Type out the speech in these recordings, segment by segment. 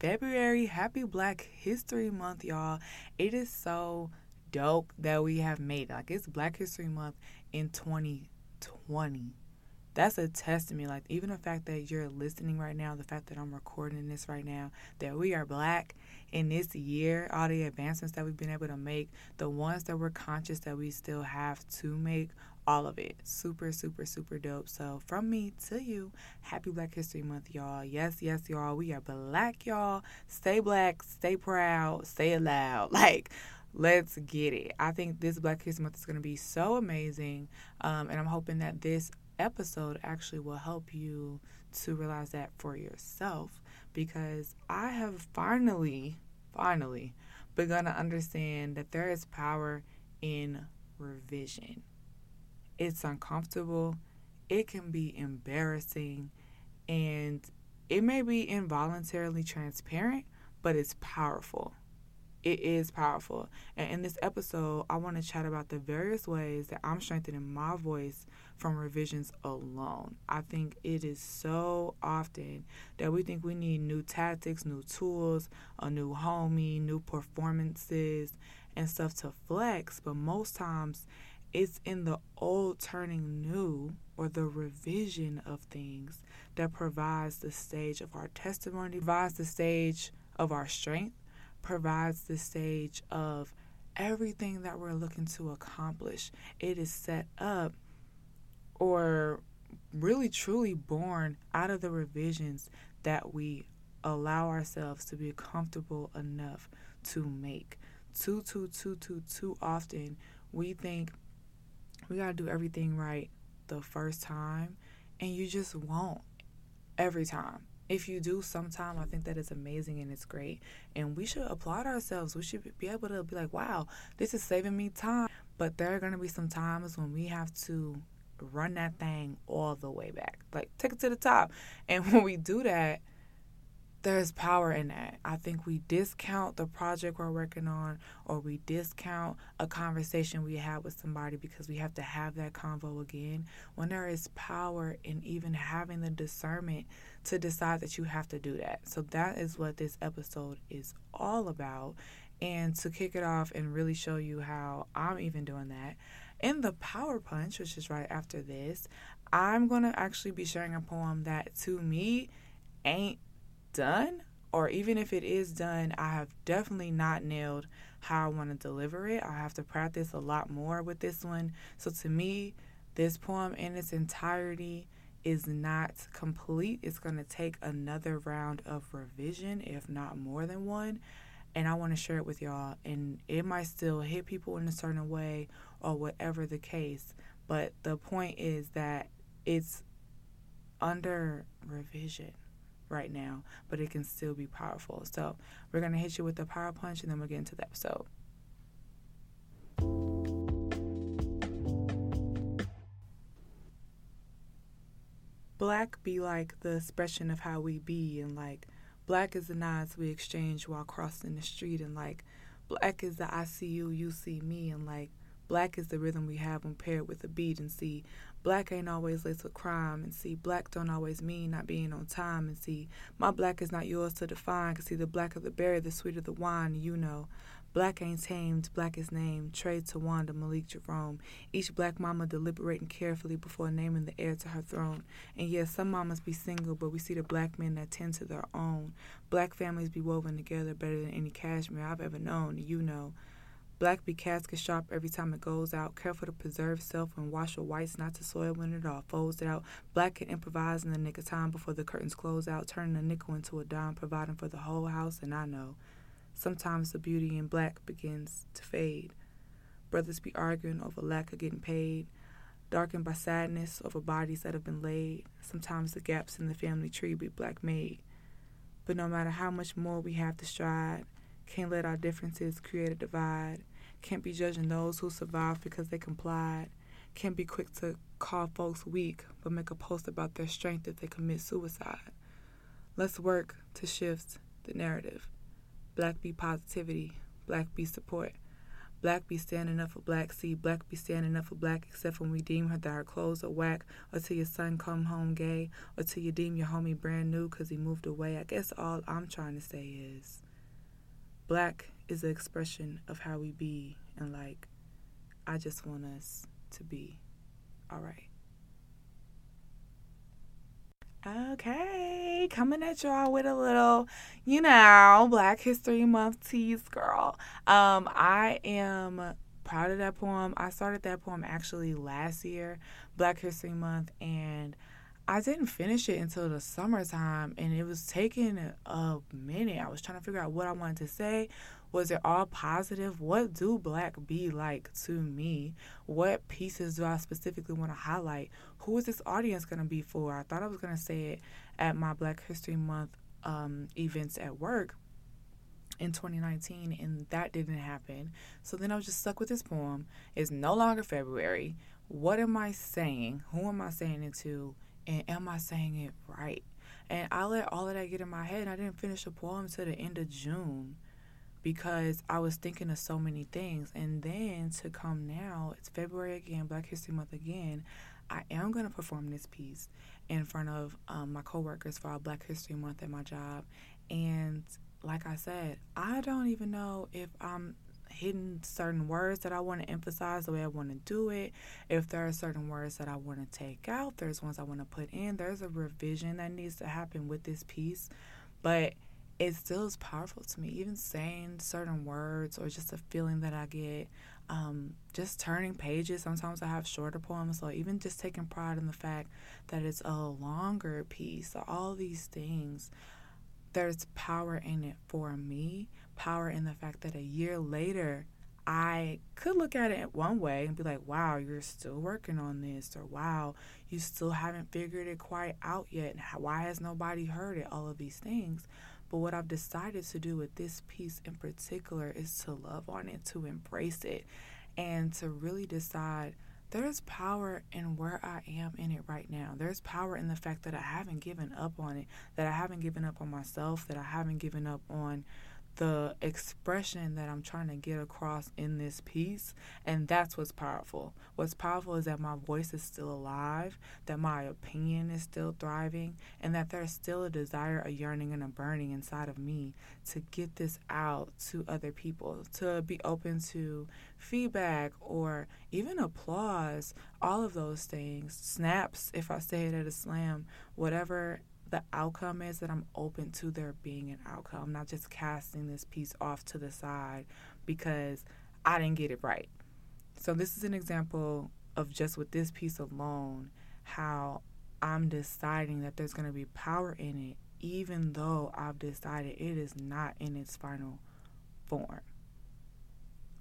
February. Happy Black History Month, y'all. It is so dope that we have made. Like, it's Black History Month in 2020 that's a testament. Like even the fact that you're listening right now, the fact that I'm recording this right now, that we are black in this year, all the advancements that we've been able to make, the ones that we're conscious that we still have to make, all of it. Super, super, super dope. So from me to you, happy Black History Month, y'all. Yes, yes, y'all. We are black, y'all. Stay black, stay proud, stay loud. Like let's get it. I think this Black History Month is going to be so amazing. Um, and I'm hoping that this episode actually will help you to realize that for yourself because I have finally, finally begun to understand that there is power in revision. It's uncomfortable, it can be embarrassing, and it may be involuntarily transparent, but it's powerful it is powerful. And in this episode, I want to chat about the various ways that I'm strengthening my voice from revisions alone. I think it is so often that we think we need new tactics, new tools, a new homie, new performances, and stuff to flex, but most times it's in the old turning new or the revision of things that provides the stage of our testimony, provides the stage of our strength provides the stage of everything that we're looking to accomplish. It is set up or really truly born out of the revisions that we allow ourselves to be comfortable enough to make. Too, too, too, too, too often we think we got to do everything right the first time, and you just won't every time if you do sometime, I think that is amazing and it's great. And we should applaud ourselves. We should be able to be like, wow, this is saving me time. But there are going to be some times when we have to run that thing all the way back, like take it to the top. And when we do that, there's power in that. I think we discount the project we're working on or we discount a conversation we had with somebody because we have to have that convo again. When there is power in even having the discernment to decide that you have to do that. So that is what this episode is all about. And to kick it off and really show you how I'm even doing that, in the Power Punch, which is right after this, I'm going to actually be sharing a poem that to me ain't done, or even if it is done, I have definitely not nailed how I want to deliver it. I have to practice a lot more with this one. So to me, this poem in its entirety is not complete. It's going to take another round of revision, if not more than one. And I want to share it with y'all. And it might still hit people in a certain way or whatever the case. But the point is that it's under revision right now, but it can still be powerful. So we're going to hit you with the power punch and then we'll get into the episode. Black be like the expression of how we be, and like black is the nods we exchange while crossing the street, and like black is the I see you, you see me, and like black is the rhythm we have when paired with a beat, and see Black ain't always laced with crime, and see, black don't always mean not being on time, and see, my black is not yours to define, cause see, the blacker the berry, the sweeter the wine, you know. Black ain't tamed, black is named, Trade to Wanda, Malik Jerome. Each black mama deliberating carefully before naming the heir to her throne. And yes, some mamas be single, but we see the black men that tend to their own. Black families be woven together better than any cashmere I've ever known, you know. Black be casket sharp every time it goes out. Careful to preserve self and wash your whites not to soil when it all folds it out. Black can improvise in the nick of time before the curtains close out, turning a nickel into a dime, providing for the whole house. And I know sometimes the beauty in black begins to fade. Brothers be arguing over lack of getting paid, darkened by sadness over bodies that have been laid. Sometimes the gaps in the family tree be black made. But no matter how much more we have to stride, Can't let our differences create a divide. Can't be judging those who survived because they complied. Can't be quick to call folks weak, but make a post about their strength if they commit suicide. Let's work to shift the narrative. Black be positivity, black be support. Black be standing up for black, see black be standing up for black, except when we deem her that her clothes are whack, or till your son come home gay, or till you deem your homie brand new because he moved away. I guess all I'm trying to say is black is an expression of how we be, and like, I just want us to be all right. Okay, coming at y'all with a little, you know, Black History Month tease, girl. Um, I am proud of that poem. I started that poem actually last year, Black History Month, and I didn't finish it until the summertime, and it was taking a minute. I was trying to figure out what I wanted to say, was it all positive? What do black be like to me? What pieces do I specifically want to highlight? Who is this audience going to be for? I thought I was going to say it at my Black History Month um, events at work in 2019, and that didn't happen. So then I was just stuck with this poem. It's no longer February. What am I saying? Who am I saying it to? And am I saying it right? And I let all of that get in my head, and I didn't finish the poem till the end of June because I was thinking of so many things. And then to come now, it's February again, Black History Month again. I am going to perform this piece in front of um, my coworkers for our Black History Month at my job. And like I said, I don't even know if I'm hitting certain words that I want to emphasize the way I want to do it. If there are certain words that I want to take out, there's ones I want to put in. There's a revision that needs to happen with this piece. But it still is powerful to me. Even saying certain words or just a feeling that I get, um, just turning pages. Sometimes I have shorter poems, so even just taking pride in the fact that it's a longer piece. So all these things, there's power in it for me. Power in the fact that a year later, I could look at it one way and be like, wow, you're still working on this, or wow, you still haven't figured it quite out yet. Why has nobody heard it? All of these things. But what I've decided to do with this piece in particular is to love on it, to embrace it, and to really decide there's power in where I am in it right now. There's power in the fact that I haven't given up on it, that I haven't given up on myself, that I haven't given up on the expression that I'm trying to get across in this piece. And that's what's powerful. What's powerful is that my voice is still alive, that my opinion is still thriving, and that there's still a desire, a yearning, and a burning inside of me to get this out to other people, to be open to feedback or even applause, all of those things, snaps, if I say it at a slam, whatever the outcome is that I'm open to there being an outcome, not just casting this piece off to the side because I didn't get it right. So, this is an example of just with this piece alone, how I'm deciding that there's going to be power in it, even though I've decided it is not in its final form.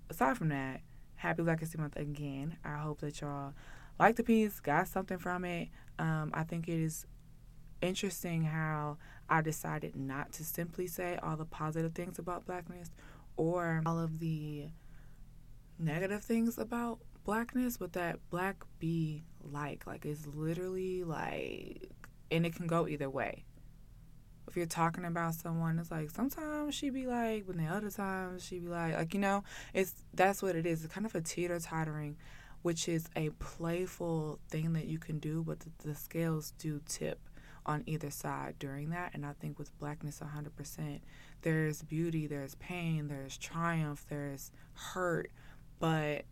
Aside from that, happy History Month again. I hope that y'all like the piece, got something from it. Um, I think it is interesting how I decided not to simply say all the positive things about blackness or all of the negative things about blackness, but that black be like. Like it's literally like and it can go either way. If you're talking about someone, it's like sometimes she be like, but then other times she be like, like you know, it's that's what it is. It's kind of a teeter tottering, which is a playful thing that you can do, but the, the scales do tip on either side during that. And I think with blackness, 100%, there's beauty, there's pain, there's triumph, there's hurt, but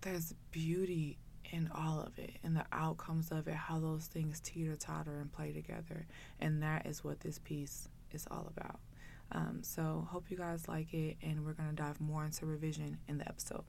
there's beauty in all of it and the outcomes of it, how those things teeter totter and play together. And that is what this piece is all about. Um, so, hope you guys like it, and we're going to dive more into revision in the episode.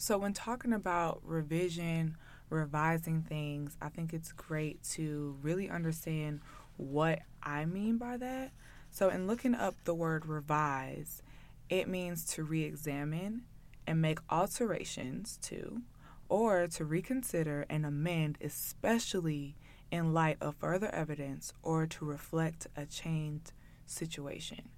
So, when talking about revision, revising things, I think it's great to really understand what I mean by that. So, in looking up the word revise, it means to re examine and make alterations to, or to reconsider and amend, especially in light of further evidence or to reflect a changed situation.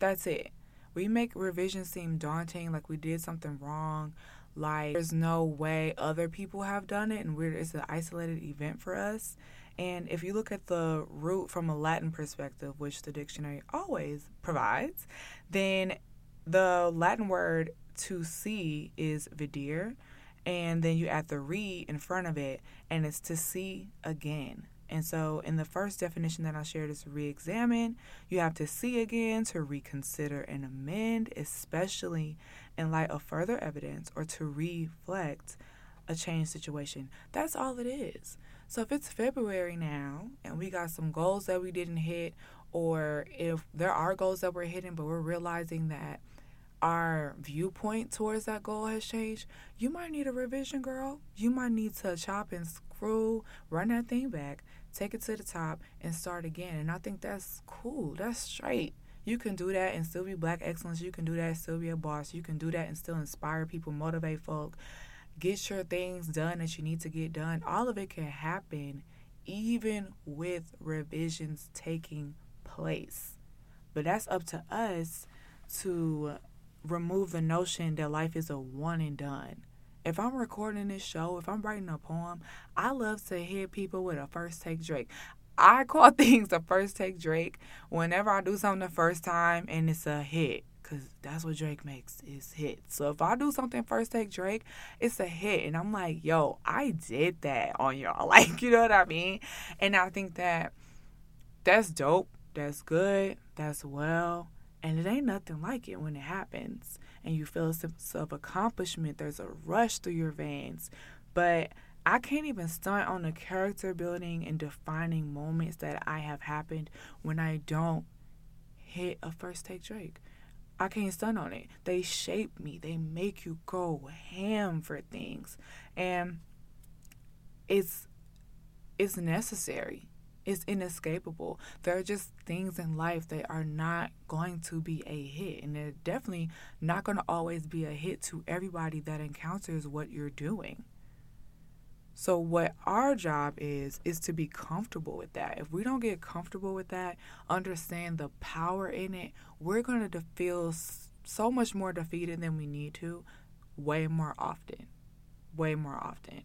That's it. We make revision seem daunting, like we did something wrong, like there's no way other people have done it, and we're it's an isolated event for us. And if you look at the root from a Latin perspective, which the dictionary always provides, then the Latin word to see is videre, and then you add the re in front of it, and it's to see again. And so, in the first definition that I shared is re examine. You have to see again, to reconsider and amend, especially in light of further evidence or to reflect a changed situation. That's all it is. So, if it's February now and we got some goals that we didn't hit, or if there are goals that we're hitting, but we're realizing that our viewpoint towards that goal has changed, you might need a revision, girl. You might need to chop and screw, run that thing back, take it to the top, and start again. And I think that's cool. That's straight. You can do that and still be black excellence. You can do that and still be a boss. You can do that and still inspire people, motivate folk, get your things done that you need to get done. All of it can happen even with revisions taking place. But that's up to us to remove the notion that life is a one and done. If I'm recording this show, if I'm writing a poem, I love to hit people with a first take Drake. I call things a first take Drake whenever I do something the first time and it's a hit. Cause that's what Drake makes is hits. So if I do something first take Drake, it's a hit. And I'm like, yo, I did that on y'all. Like, you know what I mean? And I think that that's dope. That's good. That's well. And it ain't nothing like it when it happens and you feel a sense of accomplishment. There's a rush through your veins. But I can't even stunt on the character building and defining moments that I have happened when I don't hit a first take Drake. I can't stunt on it. They shape me. They make you go ham for things. And it's it's necessary is inescapable. There are just things in life that are not going to be a hit, and they're definitely not going to always be a hit to everybody that encounters what you're doing. So, what our job is, is to be comfortable with that. If we don't get comfortable with that, understand the power in it, we're going to feel so much more defeated than we need to way more often. Way more often.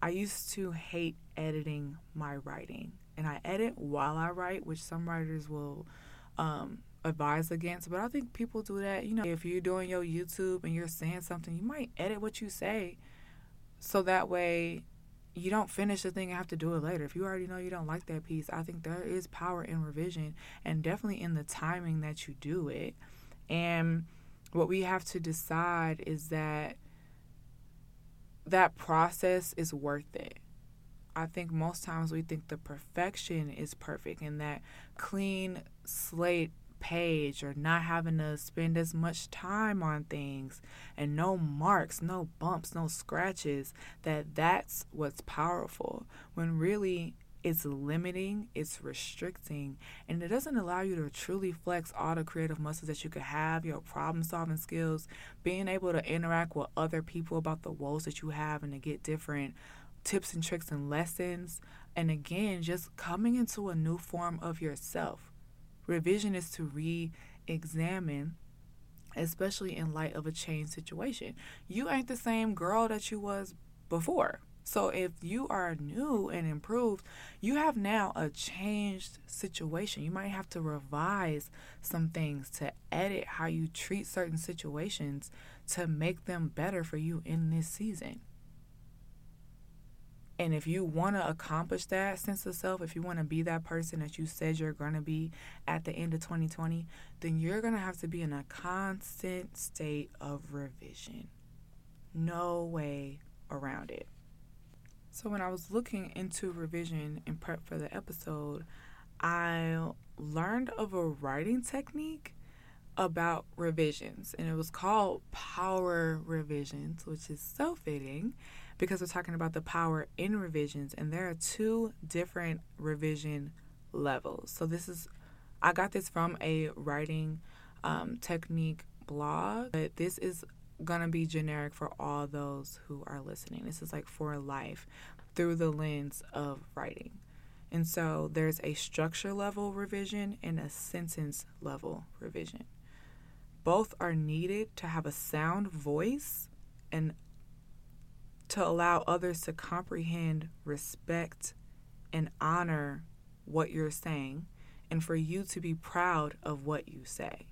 I used to hate editing my writing and I edit while I write, which some writers will um, advise against. But I think people do that. You know, if you're doing your YouTube and you're saying something, you might edit what you say so that way you don't finish the thing and have to do it later. If you already know you don't like that piece, I think there is power in revision and definitely in the timing that you do it. And what we have to decide is that that process is worth it. I think most times we think the perfection is perfect and that clean slate page or not having to spend as much time on things and no marks, no bumps, no scratches that that's what's powerful when really it's limiting, it's restricting, and it doesn't allow you to truly flex all the creative muscles that you could have, your problem solving skills, being able to interact with other people about the woes that you have and to get different tips and tricks and lessons. And again, just coming into a new form of yourself. Revision is to re examine, especially in light of a changed situation. You ain't the same girl that you was before. So if you are new and improved, you have now a changed situation. You might have to revise some things to edit how you treat certain situations to make them better for you in this season. And if you want to accomplish that sense of self, if you want to be that person that you said you're going to be at the end of 2020, then you're going to have to be in a constant state of revision. No way around it. So, when I was looking into revision in prep for the episode, I learned of a writing technique about revisions, and it was called power revisions, which is so fitting because we're talking about the power in revisions, and there are two different revision levels. So, this is, I got this from a writing um, technique blog, but this is going to be generic for all those who are listening. This is like for life. through the lens of writing. And so there's a structure level revision and a sentence level revision. Both are needed to have a sound voice and to allow others to comprehend, respect, and honor what you're saying, and for you to be proud of what you say.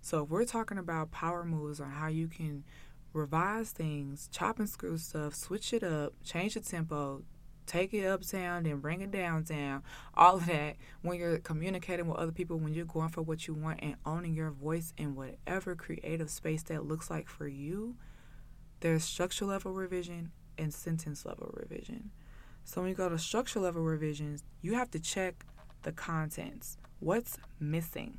So, if we're talking about power moves on how you can revise things, chop and screw stuff, switch it up, change the tempo, take it uptown and bring it downtown, all of that when you're communicating with other people, when you're going for what you want and owning your voice in whatever creative space that looks like for you, there's structure level revision and sentence level revision. So when you go to structure level revisions, you have to check the contents. What's missing?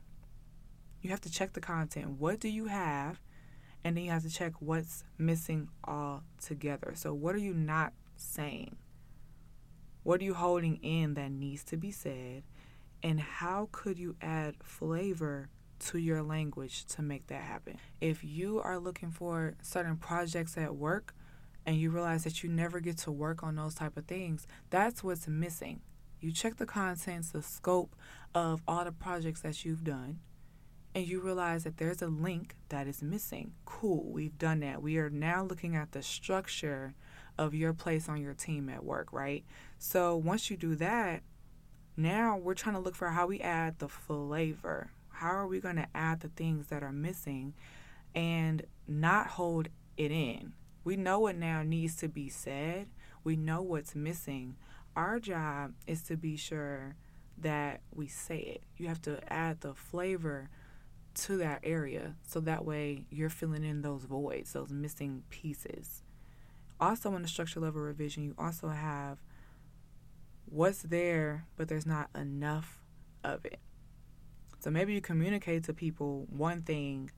You have to check the content. What do you have? And then you have to check what's missing all together. So what are you not saying? What are you holding in that needs to be said? And how could you add flavor to your language to make that happen? If you are looking for certain projects at work and you realize that you never get to work on those type of things, that's what's missing. You check the contents, the scope of all the projects that you've done, and you realize that there's a link that is missing. Cool, we've done that. We are now looking at the structure of your place on your team at work, right? So once you do that, now we're trying to look for how we add the flavor. How are we going to add the things that are missing and not hold it in? We know what now needs to be said, we know what's missing. Our job is to be sure that we say it. You have to add the flavor to that area so that way you're filling in those voids, those missing pieces. Also, in the structure level revision, you also have what's there, but there's not enough of it. So maybe you communicate to people one thing,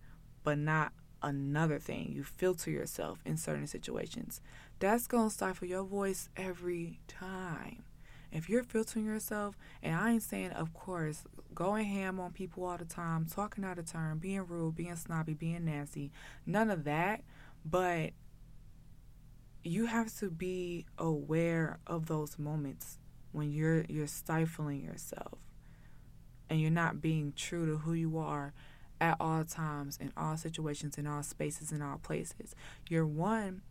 but not another thing. You filter yourself in certain situations. That's going to stifle your voice every time. If you're filtering yourself, and I ain't saying, of course, going ham on people all the time, talking out of turn, being rude, being snobby, being nasty, none of that, but you have to be aware of those moments when you're you're stifling yourself and you're not being true to who you are at all times in all situations in all spaces in all places you're one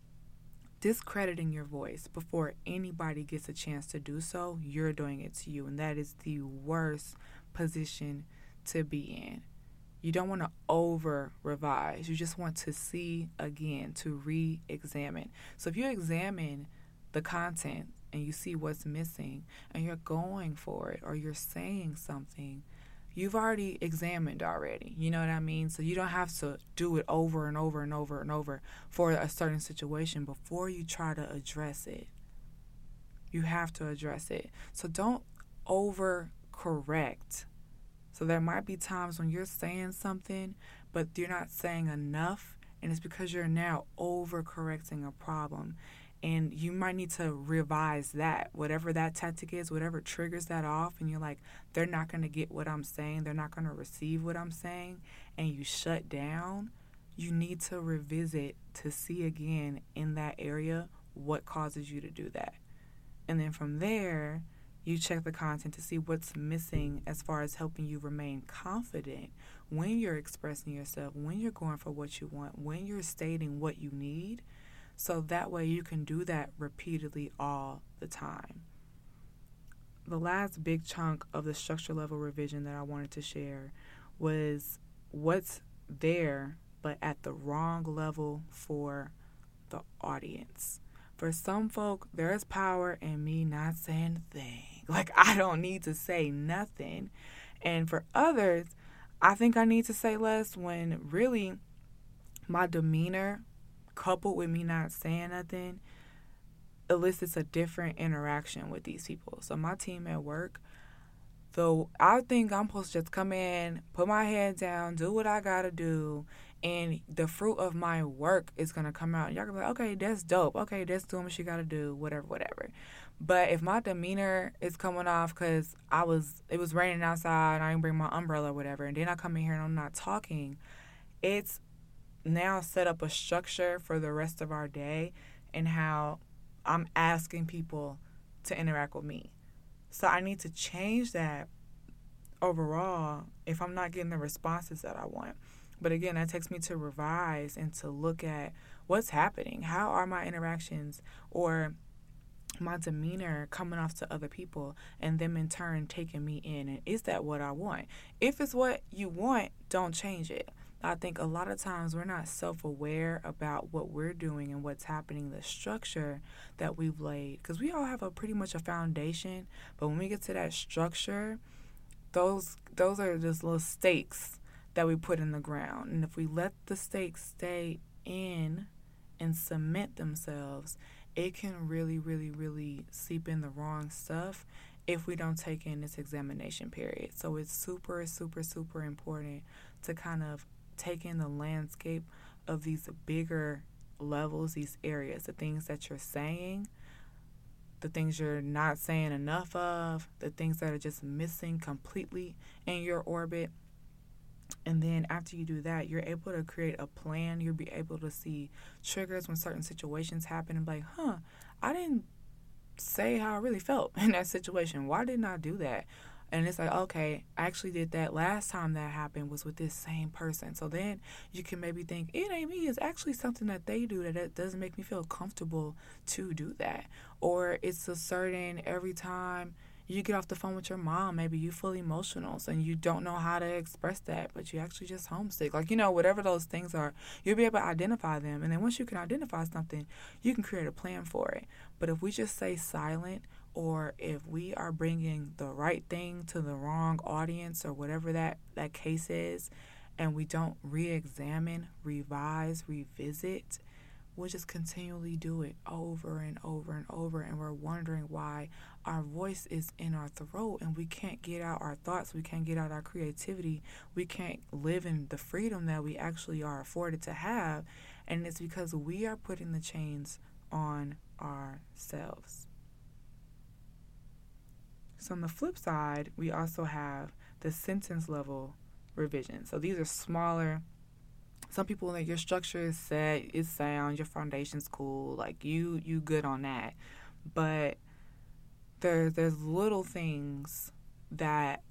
discrediting your voice before anybody gets a chance to do so you're doing it to you and that is the worst position to be in you don't want to over revise. You just want to see again, to re examine. So if you examine the content and you see what's missing and you're going for it or you're saying something, you've already examined already. You know what I mean? So you don't have to do it over and over and over and over for a certain situation before you try to address it. You have to address it. So don't over correct so there might be times when you're saying something, but you're not saying enough, and it's because you're now overcorrecting a problem. And you might need to revise that, whatever that tactic is, whatever triggers that off, and you're like, they're not going to get what I'm saying, they're not going to receive what I'm saying, and you shut down. You need to revisit to see again in that area what causes you to do that. And then from there, you check the content to see what's missing as far as helping you remain confident when you're expressing yourself, when you're going for what you want, when you're stating what you need. So that way you can do that repeatedly all the time. The last big chunk of the structure level revision that I wanted to share was what's there but at the wrong level for the audience. For some folk, there is power in me not saying a thing. Like, I don't need to say nothing. And for others, I think I need to say less when really my demeanor, coupled with me not saying nothing, elicits a different interaction with these people. So, my team at work, though I think I'm supposed to just come in, put my head down, do what I gotta do, and the fruit of my work is gonna come out. And Y'all gonna be like, okay, that's dope. Okay, that's doing what she gotta do, whatever, whatever. But if my demeanor is coming off because I was, it was raining outside, and I didn't bring my umbrella or whatever, and then I come in here and I'm not talking, it's now set up a structure for the rest of our day and how I'm asking people to interact with me. So I need to change that overall if I'm not getting the responses that I want. But again, that takes me to revise and to look at what's happening. How are my interactions or my demeanor coming off to other people and them in turn taking me in? And is that what I want? If it's what you want, don't change it. I think a lot of times we're not self aware about what we're doing and what's happening, the structure that we've laid. Because we all have a pretty much a foundation, but when we get to that structure, those those are just little stakes that we put in the ground. And if we let the stakes stay in and cement themselves, it can really, really, really seep in the wrong stuff if we don't take in this examination period. So it's super, super, super important to kind of take in the landscape of these bigger levels, these areas, the things that you're saying, the things you're not saying enough of, the things that are just missing completely in your orbit. And then after you do that, you're able to create a plan. You'll be able to see triggers when certain situations happen and be like, huh, I didn't say how I really felt in that situation. Why didn't I do that? And it's like, okay, I actually did that last time that happened was with this same person. So then you can maybe think, it ain't me. It's actually something that they do that it doesn't make me feel comfortable to do that. Or it's a certain every time you get off the phone with your mom, maybe you feel emotional and you don't know how to express that, but you actually just homesick. Like, you know, whatever those things are, you'll be able to identify them. And then once you can identify something, you can create a plan for it. But if we just stay silent or if we are bringing the right thing to the wrong audience or whatever that, that case is, and we don't re examine, revise, revisit, we'll just continually do it over and over and over. And we're wondering why our voice is in our throat and we can't get out our thoughts, we can't get out our creativity, we can't live in the freedom that we actually are afforded to have. And it's because we are putting the chains on ourselves. So, on the flip side, we also have the sentence level revision. So, these are smaller. Some people like your structure is set, it's sound, your foundation's cool, like you you good on that. But there there's little things that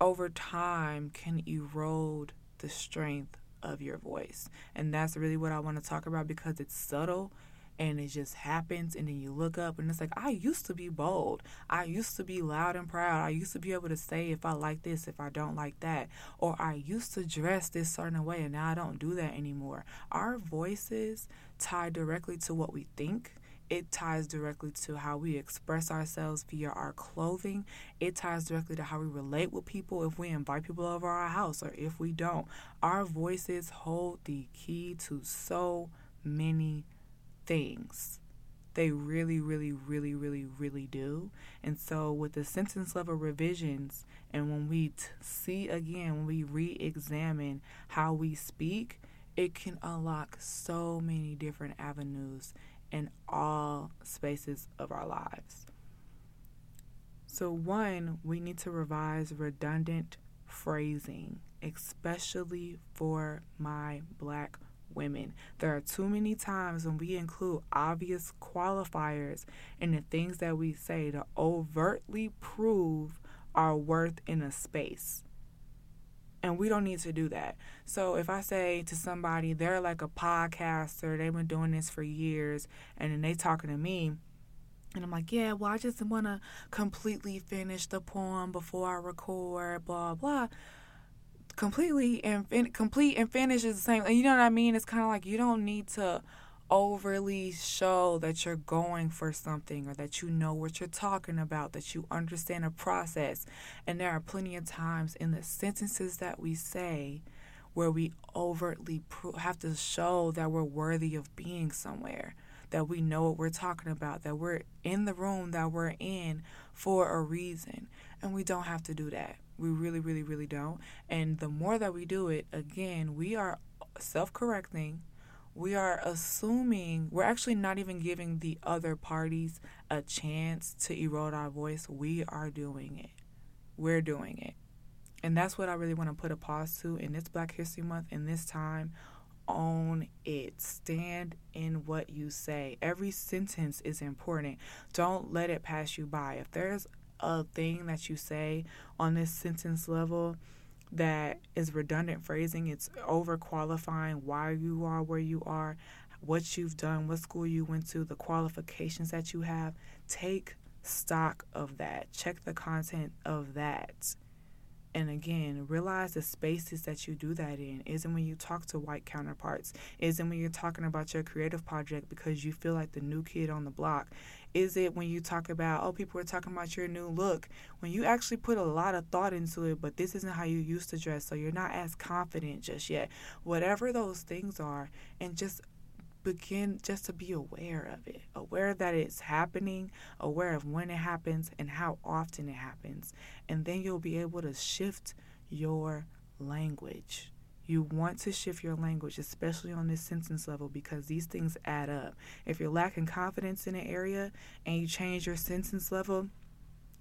over time can erode the strength of your voice. And that's really what I want to talk about because it's subtle and it just happens and then you look up and it's like i used to be bold i used to be loud and proud i used to be able to say if i like this if i don't like that or i used to dress this certain way and now i don't do that anymore our voices tie directly to what we think it ties directly to how we express ourselves via our clothing. It ties directly to how we relate with people if we invite people over our house or if we don't. Our voices hold the key to so many things. They really, really, really, really, really do. And so, with the sentence level revisions, and when we t- see again, when we re examine how we speak, it can unlock so many different avenues in all spaces of our lives. So, one, we need to revise redundant phrasing, especially for my black women. There are too many times when we include obvious qualifiers in the things that we say to overtly prove our worth in a space. And we don't need to do that. So if I say to somebody, they're like a podcaster, they've been doing this for years, and then they talking to me, and I'm like, yeah, well, I just want to completely finish the poem before I record, blah, blah completely and fin- complete and finish is the same. And you know what I mean? It's kind of like you don't need to overly show that you're going for something or that you know what you're talking about, that you understand a process. And there are plenty of times in the sentences that we say where we overtly pro- have to show that we're worthy of being somewhere, that we know what we're talking about, that we're in the room that we're in for a reason. And we don't have to do that. We really, really, really don't. And the more that we do it, again, we are self correcting. We are assuming, we're actually not even giving the other parties a chance to erode our voice. We are doing it. We're doing it. And that's what I really want to put a pause to in this Black History Month, in this time own it. Stand in what you say. Every sentence is important. Don't let it pass you by. If there's a thing that you say on this sentence level that is redundant phrasing, it's over qualifying why you are where you are, what you've done, what school you went to, the qualifications that you have. Take stock of that. Check the content of that. And again, realize the spaces that you do that in isn't when you talk to white counterparts, isn't when you're talking about your creative project because you feel like the new kid on the block. Is it when you talk about, oh, people are talking about your new look, when you actually put a lot of thought into it, but this isn't how you used to dress, so you're not as confident just yet. Whatever those things are, and just begin just to be aware of it, aware that it's happening, aware of when it happens and how often it happens. And then you'll be able to shift your language. You want to shift your language, especially on this sentence level, because these things add up. If you're lacking confidence in an area and you change your sentence level,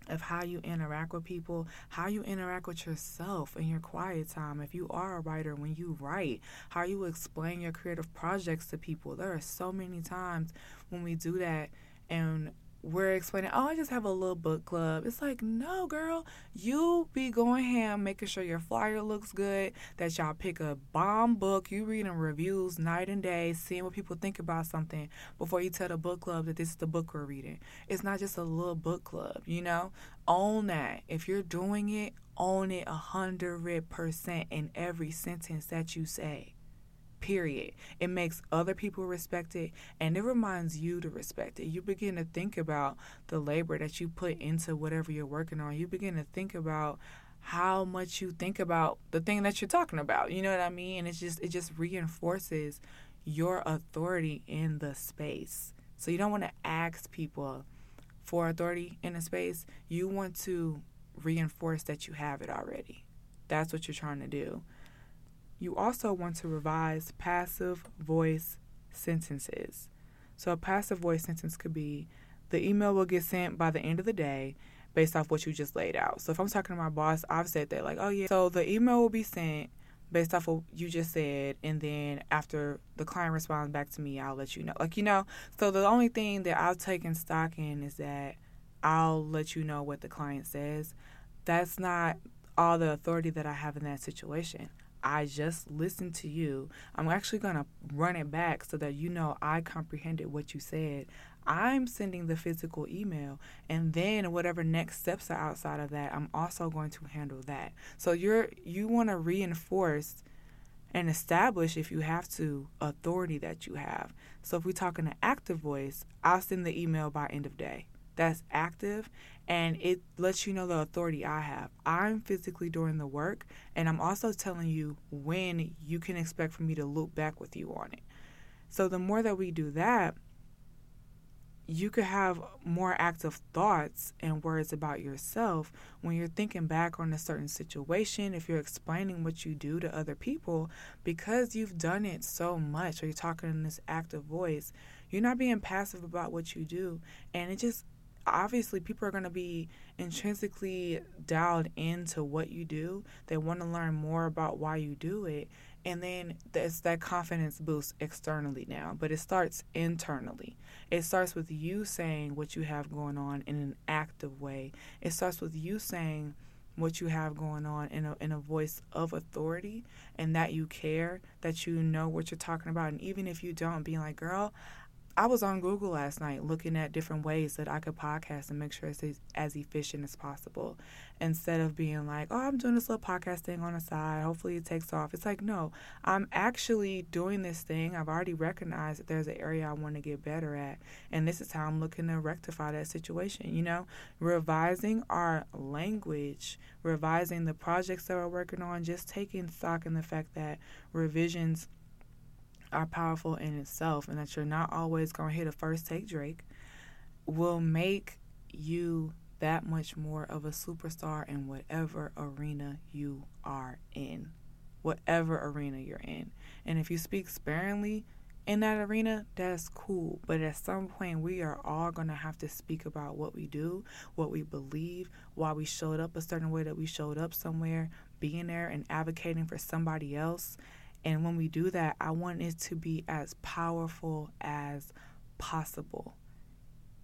of how you interact with people, how you interact with yourself in your quiet time. If you are a writer, when you write, how you explain your creative projects to people. There are so many times when we do that and we're explaining, oh, I just have a little book club. It's like, no, girl, you be going ham, making sure your flyer looks good, that y'all pick a bomb book, you reading reviews night and day, seeing what people think about something before you tell the book club that this is the book we're reading. It's not just a little book club, you know? Own that. If you're doing it, own it a hundred percent in every sentence that you say period. It makes other people respect it and it reminds you to respect it. You begin to think about the labor that you put into whatever you're working on. You begin to think about how much you think about the thing that you're talking about. You know what I mean? And it's just it just reinforces your authority in the space. So you don't want to ask people for authority in a space. You want to reinforce that you have it already. That's what you're trying to do. You also want to revise passive voice sentences. So, a passive voice sentence could be the email will get sent by the end of the day based off what you just laid out. So, if I'm talking to my boss, I've said that, like, oh, yeah, so the email will be sent based off what you just said. And then after the client responds back to me, I'll let you know. Like, you know, so the only thing that I've taken stock in is that I'll let you know what the client says. That's not all the authority that I have in that situation. I just listened to you. I'm actually going to run it back so that you know I comprehended what you said. I'm sending the physical email and then whatever next steps are outside of that, I'm also going to handle that. So you're you want to reinforce and establish if you have to authority that you have. So if we talk in an active voice, I'll send the email by end of day that's active and it lets you know the authority I have. I'm physically doing the work and I'm also telling you when you can expect for me to loop back with you on it. So the more that we do that, you could have more active thoughts and words about yourself when you're thinking back on a certain situation, if you're explaining what you do to other people, because you've done it so much, or you're talking in this active voice, you're not being passive about what you do. And it just obviously people are going to be intrinsically dialed into what you do. They want to learn more about why you do it and then there's that confidence boost externally now but it starts internally. It starts with you saying what you have going on in an active way. It starts with you saying what you have going on in a, in a voice of authority and that you care that you know what you're talking about and even if you don't being like girl I was on Google last night looking at different ways that I could podcast and make sure it's as, efficient as possible. Instead of being like, oh, I'm doing this little podcast thing on the side. Hopefully it takes off. It's like, no, I'm actually doing this thing. I've already recognized that there's an area I want to get better at. And this is how I'm looking to rectify that situation. You know, revising our language, revising the projects that we're working on, just taking stock in the fact that revisions – are powerful in itself and that you're not always going to hit a first take Drake will make you that much more of a superstar in whatever arena you are in. Whatever arena you're in. And if you speak sparingly in that arena, that's cool. But at some point, we are all going to have to speak about what we do, what we believe, why we showed up a certain way that we showed up somewhere, being there and advocating for somebody else And when we do that, I want it to be as powerful as possible.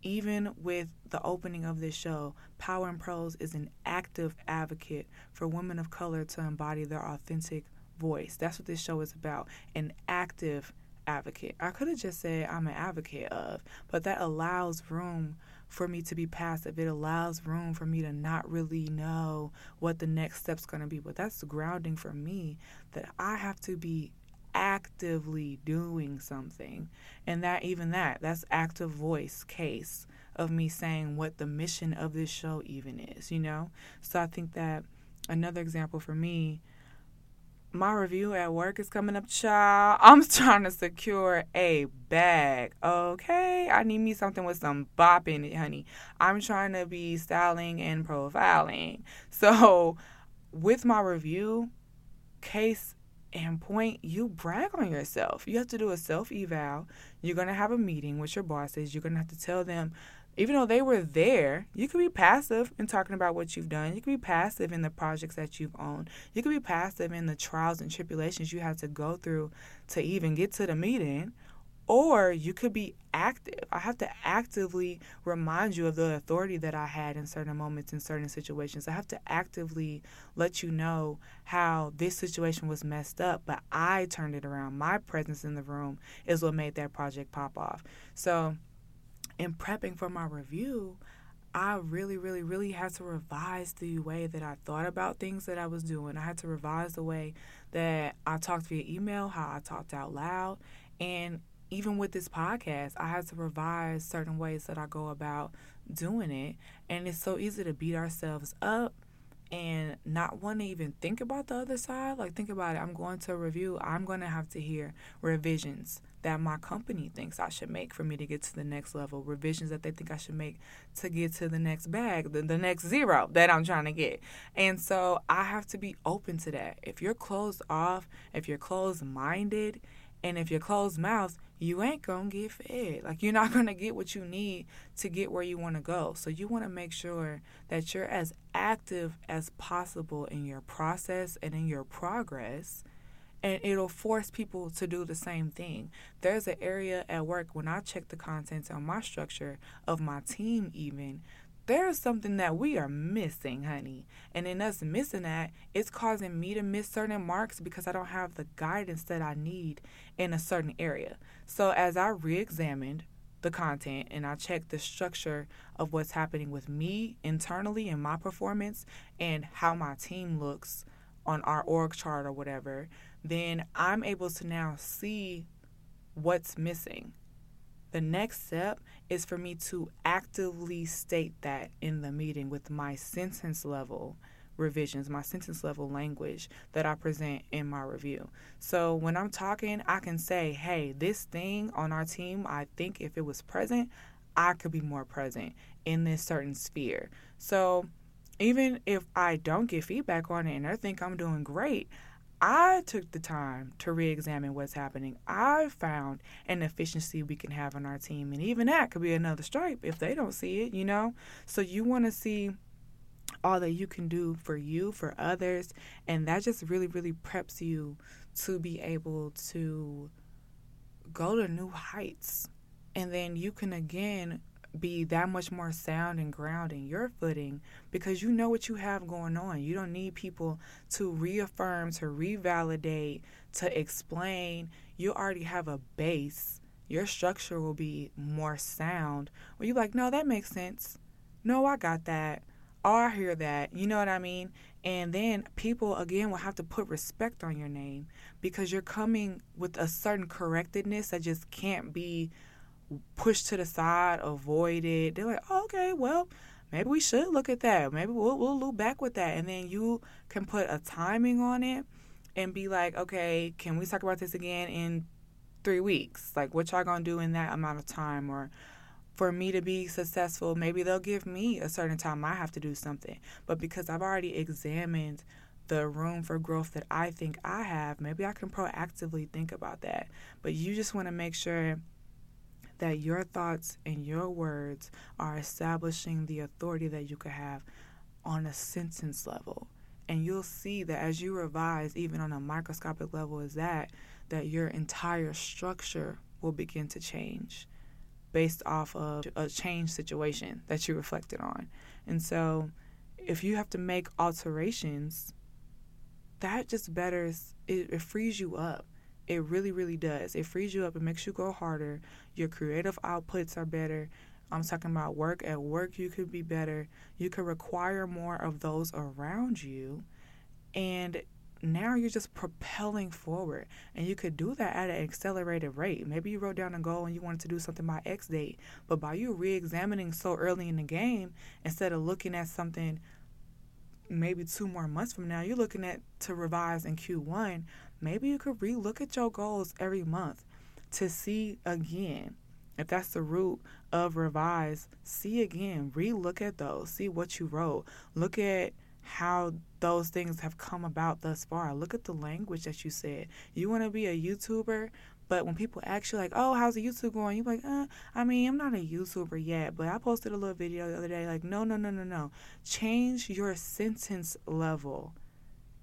Even with the opening of this show, Power in Prose is an active advocate for women of color to embody their authentic voice. That's what this show is about an active advocate. I could have just said I'm an advocate of, but that allows room for me to be passive. It allows room for me to not really know what the next step's going to be. But that's grounding for me that I have to be actively doing something. And that, even that, that's active voice case of me saying what the mission of this show even is, you know? So I think that another example for me my review at work is coming up, child. I'm trying to secure a bag. Okay, I need me something with some bop in it, honey. I'm trying to be styling and profiling. So, with my review, case and point, you brag on yourself. You have to do a self eval. You're gonna have a meeting with your bosses. You're gonna have to tell them even though they were there, you could be passive in talking about what you've done. You could be passive in the projects that you've owned. You could be passive in the trials and tribulations you had to go through to even get to the meeting. Or you could be active. I have to actively remind you of the authority that I had in certain moments, in certain situations. I have to actively let you know how this situation was messed up, but I turned it around. My presence in the room is what made that project pop off. So, in prepping for my review, I really, really, really had to revise the way that I thought about things that I was doing. I had to revise the way that I talked via email, how I talked out loud. And even with this podcast, I had to revise certain ways that I go about doing it. And it's so easy to beat ourselves up and not want to even think about the other side. Like, think about it. I'm going to review, I'm going to have to hear revisions that my company thinks I should make for me to get to the next level, revisions that they think I should make to get to the next bag, the, the next zero that I'm trying to get. And so I have to be open to that. If you're closed off, if you're closed minded, and if you're closed mouthed, you ain't gonna get fed. Like you're not gonna get what you need to get where you wanna go. So you wanna make sure that you're as active as possible in your process and in your progress and it'll force people to do the same thing. There's an area at work when I check the contents on my structure of my team, even there's something that we are missing, honey. And in us missing that, it's causing me to miss certain marks because I don't have the guidance that I need in a certain area. So as I re examined the content and I checked the structure of what's happening with me internally in my performance and how my team looks on our org chart or whatever, then I'm able to now see what's missing. The next step is for me to actively state that in the meeting with my sentence level revisions, my sentence level language that I present in my review. So when I'm talking, I can say, hey, this thing on our team, I think if it was present, I could be more present in this certain sphere. So even if I don't get feedback on it and I think I'm doing great, I took the time to re examine what's happening. I found an efficiency we can have on our team. And even that could be another stripe if they don't see it, you know? So you want to see all that you can do for you, for others. And that just really, really preps you to be able to go to new heights. And then you can again be that much more sound and ground in your footing because you know what you have going on. You don't need people to reaffirm, to revalidate, to explain. You already have a base. Your structure will be more sound. Where you're like, no, that makes sense. No, I got that. Oh, I hear that. You know what I mean? And then people, again, will have to put respect on your name because you're coming with a certain correctedness that just can't be pushed to the side, avoided. They're like, oh, okay, well, maybe we should look at that. Maybe we'll we'll look back with that, and then you can put a timing on it and be like, okay, can we talk about this again in three weeks? Like, what y'all gonna do in that amount of time, or for me to be successful, maybe they'll give me a certain time I have to do something. But because I've already examined the room for growth that I think I have, maybe I can proactively think about that. But you just want to make sure that your thoughts and your words are establishing the authority that you could have on a sentence level. And you'll see that as you revise, even on a microscopic level, is that that your entire structure will begin to change based off of a change situation that you reflected on. And so if you have to make alterations, that just betters it, it frees you up. It really, really does. It frees you up. It makes you go harder. Your creative outputs are better. I'm talking about work. At work, you could be better. You could require more of those around you. And now you're just propelling forward and you could do that at an accelerated rate maybe you wrote down a goal and you wanted to do something by x date but by you re-examining so early in the game instead of looking at something maybe two more months from now you're looking at to revise in q1 maybe you could re-look at your goals every month to see again if that's the root of revise see again re-look at those see what you wrote look at how those things have come about thus far. Look at the language that you said. You want to be a YouTuber, but when people ask you like, "Oh, how's the YouTube going?" You're like, uh, "I mean, I'm not a YouTuber yet, but I posted a little video the other day." Like, no, no, no, no, no. Change your sentence level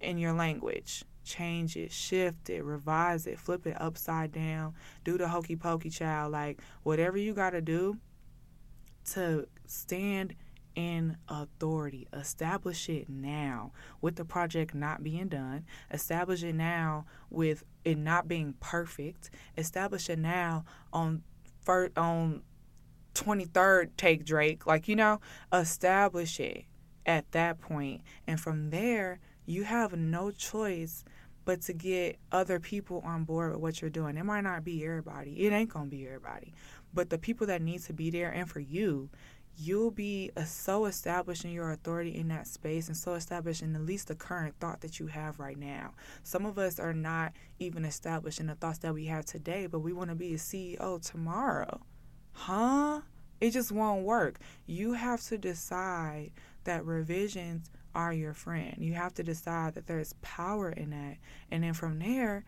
in your language. Change it, shift it, revise it, flip it upside down. Do the hokey pokey child. Like whatever you got to do to stand in authority. Establish it now with the project not being done. Establish it now with it not being perfect. Establish it now on first on 23rd take Drake. Like, you know, establish it at that point. And from there, you have no choice but to get other people on board with what you're doing. It might not be everybody. It ain't going to be everybody. But the people that need to be there and for you, you'll be uh, so established in your authority in that space and so established in at least the current thought that you have right now. Some of us are not even established in the thoughts that we have today, but we want to be a CEO tomorrow. Huh? It just won't work. You have to decide that revisions are your friend. You have to decide that there's power in that. And then from there,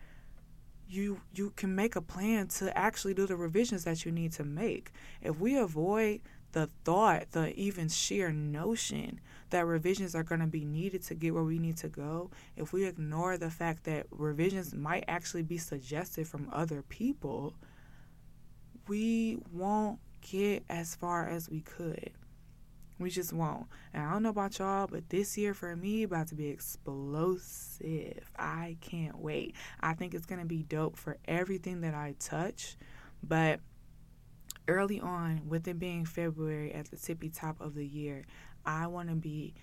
you you can make a plan to actually do the revisions that you need to make. If we avoid the thought, the even sheer notion that revisions are going to be needed to get where we need to go, if we ignore the fact that revisions might actually be suggested from other people, we won't get as far as we could. We just won't. And I don't know about y'all, but this year for me about to be explosive. I can't wait. I think it's gonna be dope for everything that I touch. But early on, with it being February at the tippy top of the year, I want to be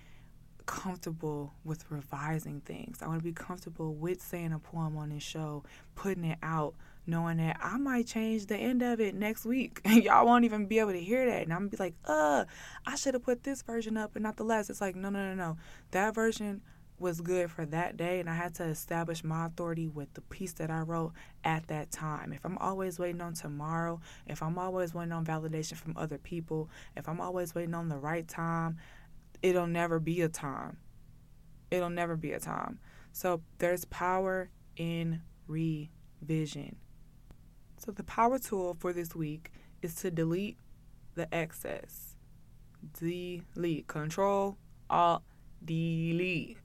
comfortable with revising things. I want to be comfortable with saying a poem on this show, putting it out, knowing that I might change the end of it next week. And y'all won't even be able to hear that. And I'm gonna be like, uh, I should have put this version up and not the last. It's like, no, no, no, no. That version was good for that day and I had to establish my authority with the piece that I wrote at that time. If I'm always waiting on tomorrow, if I'm always waiting on validation from other people, if I'm always waiting on the right time, it'll never be a time. It'll never be a time. So there's power in revision. So the power tool for this week is to delete the excess. Delete. Control Alt delete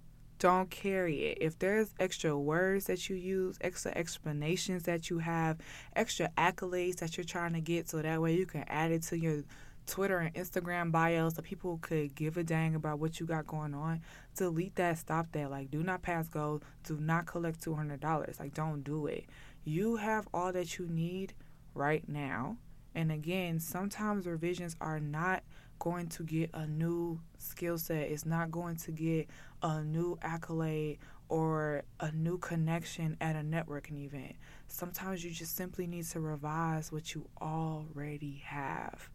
don't carry it. If there's extra words that you use, extra explanations that you have, extra accolades that you're trying to get so that way you can add it to your Twitter and Instagram bios so people could give a dang about what you got going on, delete that, stop that. Like, do not pass go, do not collect $200. Like, don't do it. You have all that you need right now. And again, sometimes revisions are not going to get a new skill set, it's not going to get a new accolade or a new connection at a networking event. Sometimes you just simply need to revise what you already have.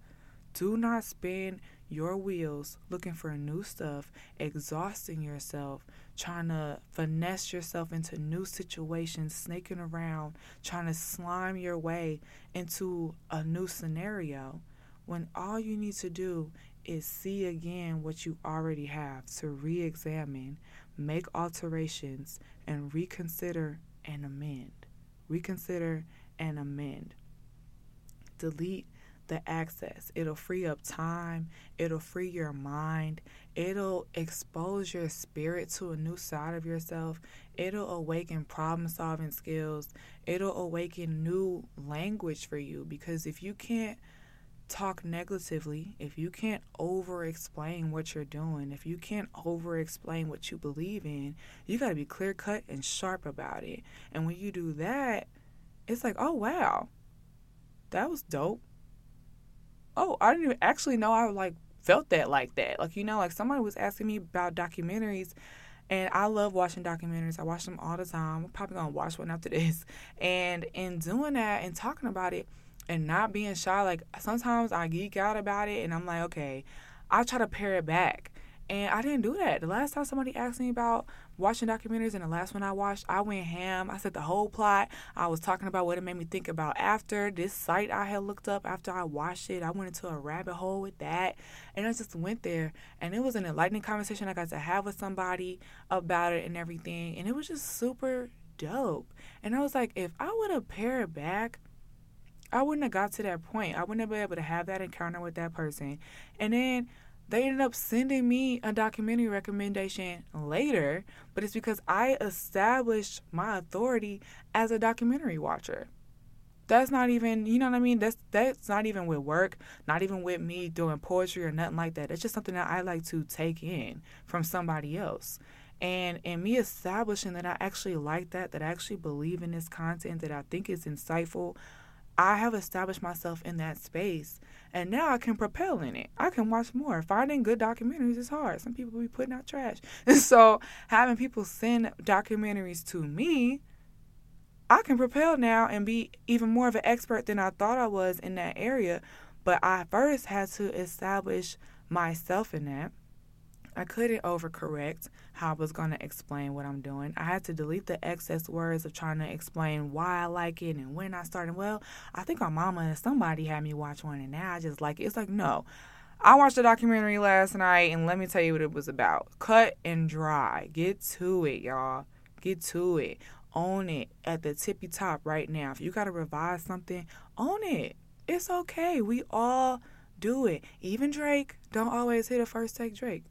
Do not spin your wheels looking for new stuff, exhausting yourself, trying to finesse yourself into new situations, snaking around, trying to slime your way into a new scenario when all you need to do is see again what you already have to re examine, make alterations, and reconsider and amend. Reconsider and amend. Delete the access. It'll free up time, it'll free your mind, it'll expose your spirit to a new side of yourself, it'll awaken problem solving skills, it'll awaken new language for you because if you can't talk negatively, if you can't over explain what you're doing, if you can't over explain what you believe in, you got to be clear cut and sharp about it. And when you do that, it's like, oh, wow, that was dope. Oh, I didn't even actually know I like felt that like that. Like, you know, like somebody was asking me about documentaries. And I love watching documentaries. I watch them all the time. I'm probably gonna watch one after this. And in doing that and talking about it, and not being shy. Like sometimes I geek out about it and I'm like, okay, I try to pare it back. And I didn't do that. The last time somebody asked me about watching documentaries, and the last one I watched, I went ham. I said the whole plot. I was talking about what it made me think about after this site I had looked up after I watched it. I went into a rabbit hole with that, and I just went there. And it was an enlightening conversation I got to have with somebody about it and everything. And it was just super dope. And I was like, if I would have pared back I wouldn't have got to that point. I wouldn't have been able to have that encounter with that person. And then they ended up sending me a documentary recommendation later, but it's because I established my authority as a documentary watcher. That's not even, you know what I mean? That's that's not even with work, not even with me doing poetry or nothing like that. It's just something that I like to take in from somebody else. And and me establishing that I actually like that, that I actually believe in this content, that I think is insightful, I have established myself in that space and now I can propel in it. I can watch more. Finding good documentaries is hard. Some people be putting out trash. And so having people send documentaries to me, I can propel now and be even more of an expert than I thought I was in that area. But I first had to establish myself in that. I couldn't overcorrect how I was going to explain what I'm doing. I had to delete the excess words of trying to explain why I like it and when I started. Well, I think my mama and somebody had me watch one and now I just like it. It's like, no. I watched a documentary last night and let me tell you what it was about. Cut and dry. Get to it, y'all. Get to it. Own it at the tippy top right now. If you got to revise something, own it. It's okay. We all do it. Even Drake don't always hit a first take Drake.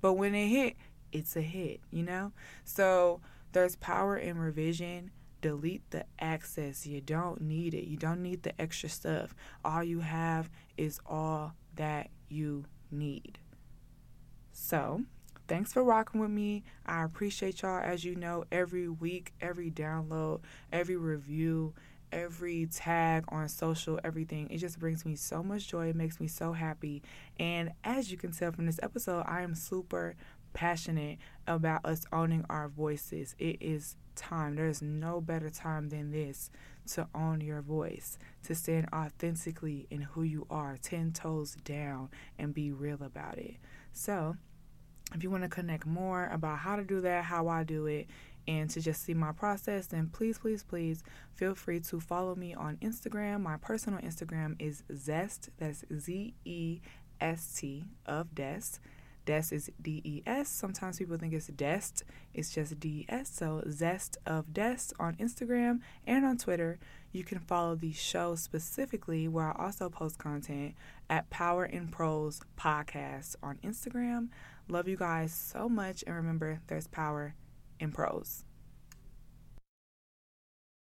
But when it hit, it's a hit, you know? So there's power in revision. Delete the access. You don't need it. You don't need the extra stuff. All you have is all that you need. So, thanks for rocking with me. I appreciate y'all. As you know, every week, every download, every review, every tag on social, everything. It just brings me so much joy. It makes me so happy. And as you can tell from this episode, I am super passionate about us owning our voices. It is time. There is no better time than this to own your voice, to stand authentically in who you are, 10 toes down, and be real about it. So, if you want to connect more about how to do that, how I do it, and to just see my process, then please, please, please feel free to follow me on Instagram. My personal Instagram is Zest, that's Z E S T of Des. Des is D E S. Sometimes people think it's Dest. It's just D E S. So Zest of Des on Instagram and on Twitter. You can follow the show specifically where I also post content at Power in Prose Podcast on Instagram. Love you guys so much and remember there's power in prose.